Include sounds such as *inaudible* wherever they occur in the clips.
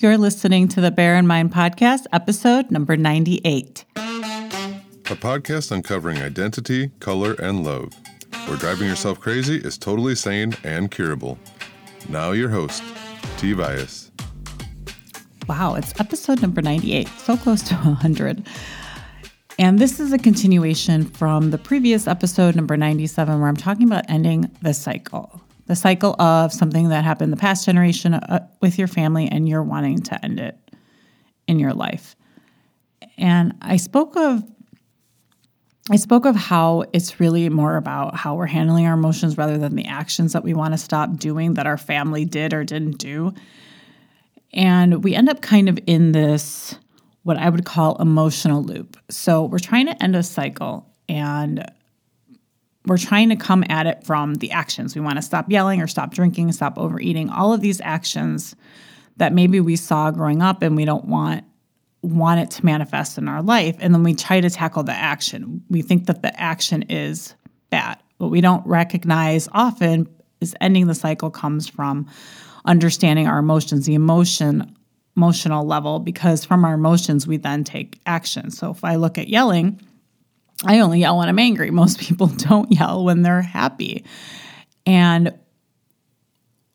You're listening to the Bear in Mind podcast, episode number 98. A podcast uncovering identity, color, and love, where driving yourself crazy is totally sane and curable. Now, your host, T. Bias. Wow, it's episode number 98, so close to 100. And this is a continuation from the previous episode, number 97, where I'm talking about ending the cycle the cycle of something that happened the past generation uh, with your family and you're wanting to end it in your life. And I spoke of I spoke of how it's really more about how we're handling our emotions rather than the actions that we want to stop doing that our family did or didn't do. And we end up kind of in this, what I would call emotional loop. So we're trying to end a cycle and we're trying to come at it from the actions. We want to stop yelling or stop drinking, stop overeating, all of these actions that maybe we saw growing up and we don't want want it to manifest in our life and then we try to tackle the action. We think that the action is bad. What we don't recognize often is ending the cycle comes from understanding our emotions, the emotion emotional level because from our emotions we then take action. So if I look at yelling, I only yell when I'm angry. Most people *laughs* don't yell when they're happy. And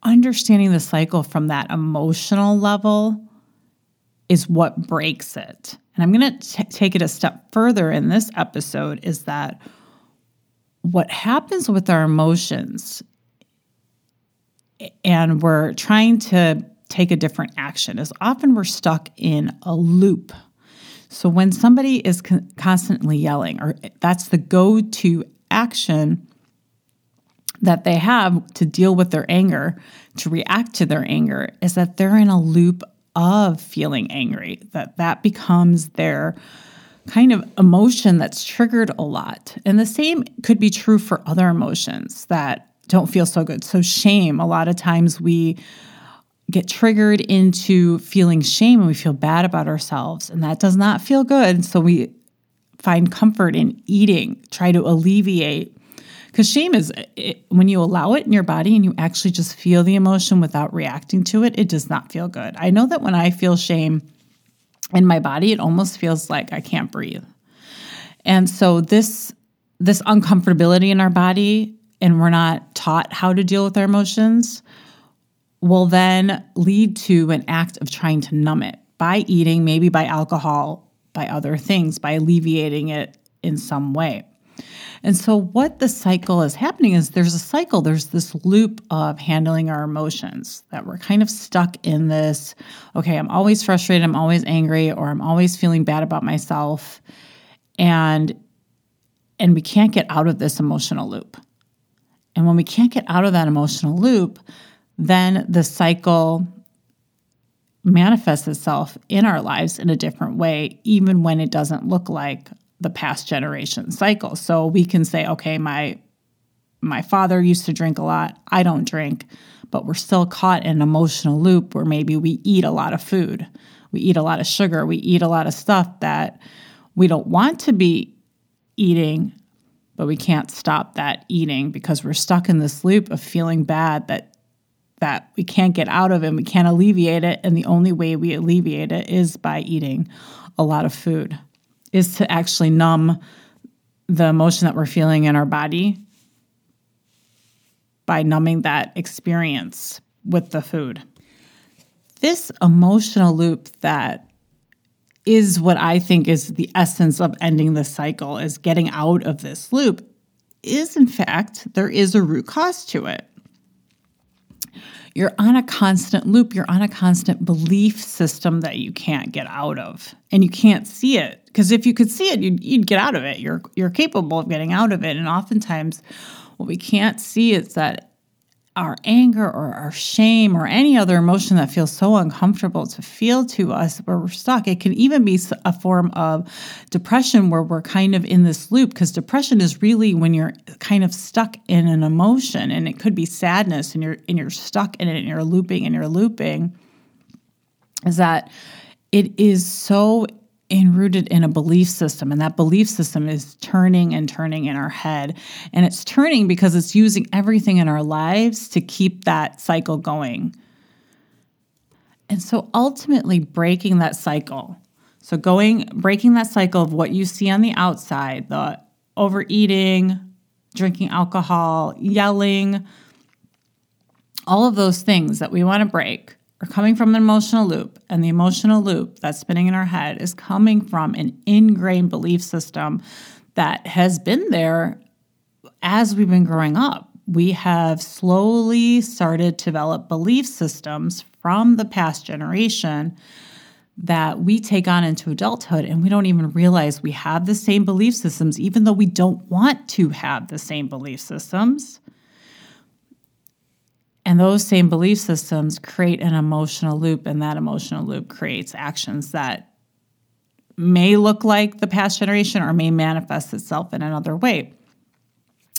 understanding the cycle from that emotional level is what breaks it. And I'm going to take it a step further in this episode is that what happens with our emotions and we're trying to take a different action is often we're stuck in a loop so when somebody is con- constantly yelling, or that's the go to action that they have to deal with their anger, to react to their anger, is that they're in a loop of feeling angry, that that becomes their kind of emotion that's triggered a lot. And the same could be true for other emotions that don't feel so good. So, shame, a lot of times we get triggered into feeling shame and we feel bad about ourselves. And that does not feel good. So we find comfort in eating, try to alleviate. Because shame is it, when you allow it in your body and you actually just feel the emotion without reacting to it, it does not feel good. I know that when I feel shame in my body, it almost feels like I can't breathe. And so this this uncomfortability in our body and we're not taught how to deal with our emotions will then lead to an act of trying to numb it by eating, maybe by alcohol, by other things, by alleviating it in some way. And so, what the cycle is happening is there's a cycle, there's this loop of handling our emotions that we're kind of stuck in this okay, I'm always frustrated, I'm always angry, or I'm always feeling bad about myself. And and we can't get out of this emotional loop. And when we can't get out of that emotional loop, then the cycle manifests itself in our lives in a different way, even when it doesn't look like the past generation cycle. So we can say, okay, my my father used to drink a lot. I don't drink, but we're still caught in an emotional loop where maybe we eat a lot of food. We eat a lot of sugar. We eat a lot of stuff that we don't want to be eating, but we can't stop that eating because we're stuck in this loop of feeling bad that that we can't get out of and we can't alleviate it. And the only way we alleviate it is by eating a lot of food, is to actually numb the emotion that we're feeling in our body by numbing that experience with the food. This emotional loop that is what I think is the essence of ending the cycle, is getting out of this loop, is in fact, there is a root cause to it you're on a constant loop. You're on a constant belief system that you can't get out of, and you can't see it. Because if you could see it, you'd, you'd get out of it. You're you're capable of getting out of it. And oftentimes, what we can't see is that our anger or our shame or any other emotion that feels so uncomfortable to feel to us where we're stuck. It can even be a form of depression where we're kind of in this loop because depression is really when you're kind of stuck in an emotion and it could be sadness and you're and you're stuck in it and you're looping and you're looping is that it is so enrooted in a belief system. And that belief system is turning and turning in our head. And it's turning because it's using everything in our lives to keep that cycle going. And so ultimately breaking that cycle. So going breaking that cycle of what you see on the outside, the overeating, drinking alcohol, yelling, all of those things that we want to break are coming from an emotional loop. And the emotional loop that's spinning in our head is coming from an ingrained belief system that has been there as we've been growing up. We have slowly started to develop belief systems from the past generation that we take on into adulthood and we don't even realize we have the same belief systems, even though we don't want to have the same belief systems. And those same belief systems create an emotional loop, and that emotional loop creates actions that may look like the past generation or may manifest itself in another way.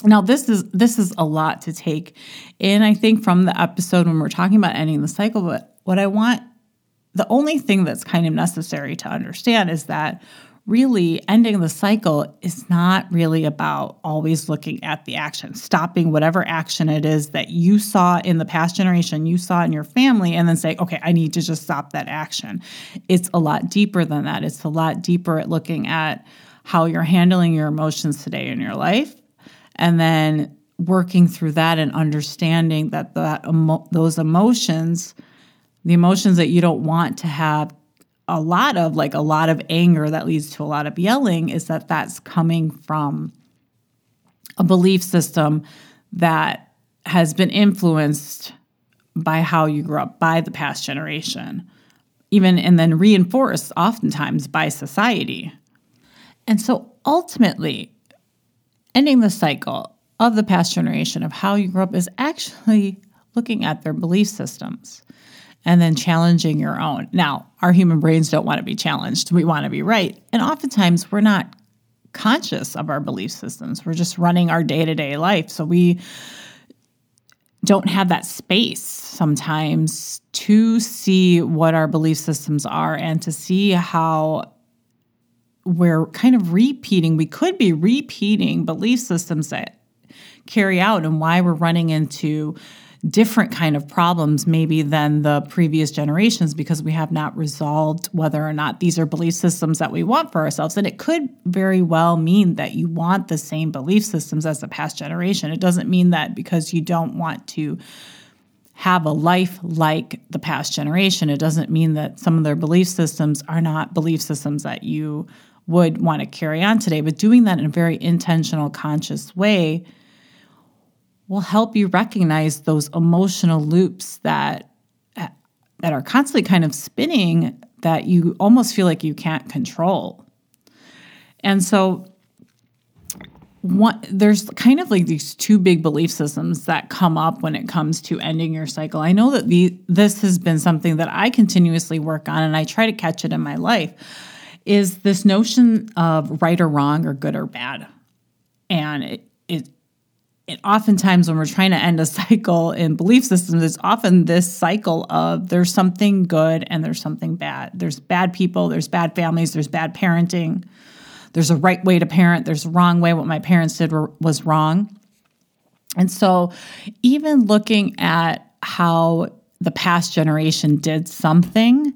Now this is this is a lot to take in I think from the episode when we're talking about ending the cycle but what I want the only thing that's kind of necessary to understand is that really ending the cycle is not really about always looking at the action, stopping whatever action it is that you saw in the past generation, you saw in your family, and then say, okay, I need to just stop that action. It's a lot deeper than that. It's a lot deeper at looking at how you're handling your emotions today in your life, and then working through that and understanding that that emo- those emotions, the emotions that you don't want to have a lot of like a lot of anger that leads to a lot of yelling is that that's coming from a belief system that has been influenced by how you grew up by the past generation even and then reinforced oftentimes by society. And so ultimately ending the cycle of the past generation of how you grew up is actually looking at their belief systems and then challenging your own. Now, our human brains don't want to be challenged. We want to be right. And oftentimes we're not conscious of our belief systems. We're just running our day to day life. So we don't have that space sometimes to see what our belief systems are and to see how we're kind of repeating, we could be repeating belief systems that carry out and why we're running into different kind of problems maybe than the previous generations because we have not resolved whether or not these are belief systems that we want for ourselves. And it could very well mean that you want the same belief systems as the past generation. It doesn't mean that because you don't want to have a life like the past generation. It doesn't mean that some of their belief systems are not belief systems that you would want to carry on today. But doing that in a very intentional conscious way will help you recognize those emotional loops that that are constantly kind of spinning that you almost feel like you can't control. And so there's kind of like these two big belief systems that come up when it comes to ending your cycle. I know that the this has been something that I continuously work on and I try to catch it in my life is this notion of right or wrong or good or bad. And it, it and oftentimes when we're trying to end a *laughs* cycle in belief systems it's often this cycle of there's something good and there's something bad. There's bad people there's bad families there's bad parenting. There's a right way to parent there's a wrong way. What my parents did were, was wrong. And so even looking at how the past generation did something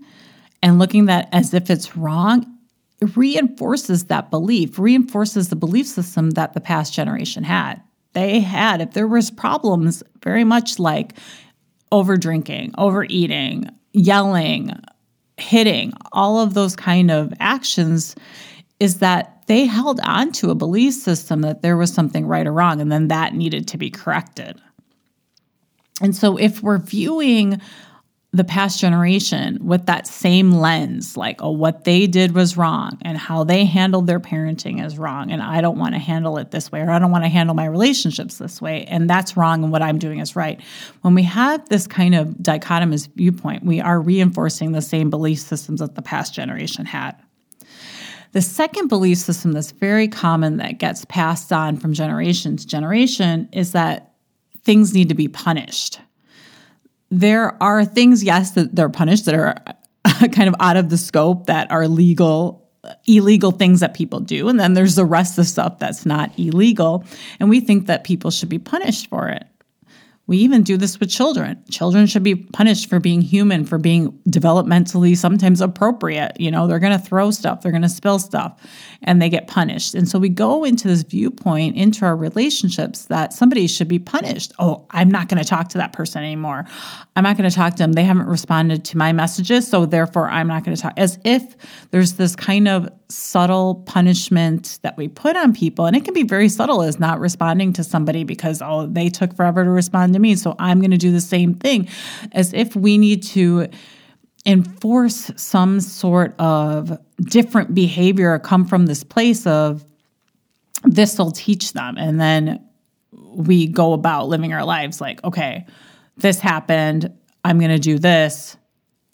and looking at as if it's wrong it reinforces that belief reinforces the belief system that the past generation had they had, if there was problems, very much like over drinking, overeating, yelling, hitting, all of those kind of actions, is that they held on to a belief system that there was something right or wrong, and then that needed to be corrected. And so, if we're viewing the past generation with that same lens like oh what they did was wrong and how they handled their parenting is wrong and i don't want to handle it this way or i don't want to handle my relationships this way and that's wrong and what i'm doing is right. When we have this kind of dichotomous viewpoint we are reinforcing the same belief systems that the past generation had. The second belief system that's very common that gets passed on from generation to generation is that things need to be punished there are things, yes, that they're punished that are *laughs* kind of out of the scope that are legal, illegal things that people do. And then there's the rest of stuff that's not illegal. And we think that people should be punished for it. We even do this with children. Children should be punished for being human, for being developmentally sometimes appropriate. You know, they're going to throw stuff, they're going to spill stuff, and they get punished. And so we go into this viewpoint into our relationships that somebody should be punished. Oh, I'm not going to talk to that person anymore. I'm not going to talk to them. They haven't responded to my messages, so therefore I'm not going to talk. As if there's this kind of subtle punishment that we put on people, and it can be very subtle as not responding to somebody because, oh, they took forever to respond to to me. So I'm going to do the same thing as if we need to enforce some sort of different behavior come from this place of this will teach them. And then we go about living our lives like, okay, this happened. I'm going to do this.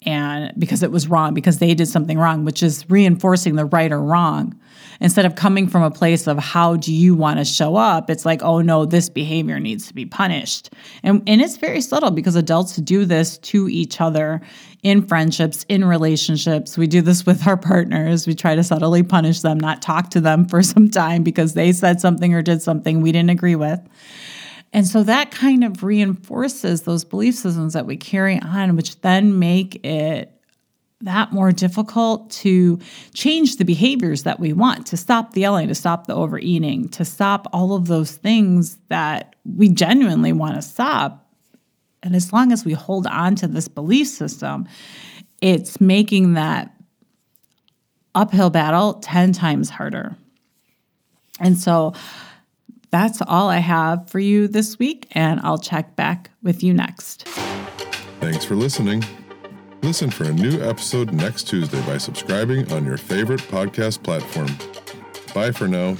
And because it was wrong, because they did something wrong, which is reinforcing the right or wrong. Instead of coming from a place of how do you want to show up it's like oh no this behavior needs to be punished. And and it's very subtle because adults do this to each other in friendships in relationships. We do this with our partners. We try to subtly punish them not talk to them for *laughs* some time because they said something or did something we didn't agree with and so that kind of reinforces those belief systems that we carry on, which then make it that more difficult to change the behaviors that we want, to stop the yelling, to stop the overeating, to stop all of those things that we genuinely want to stop. And as long as we hold on to this belief system, it's making that uphill battle 10 times harder. And so that's all I have for you this week, and I'll check back with you next. Thanks for listening. Listen for a new episode next Tuesday by subscribing on your favorite podcast platform. Bye for now.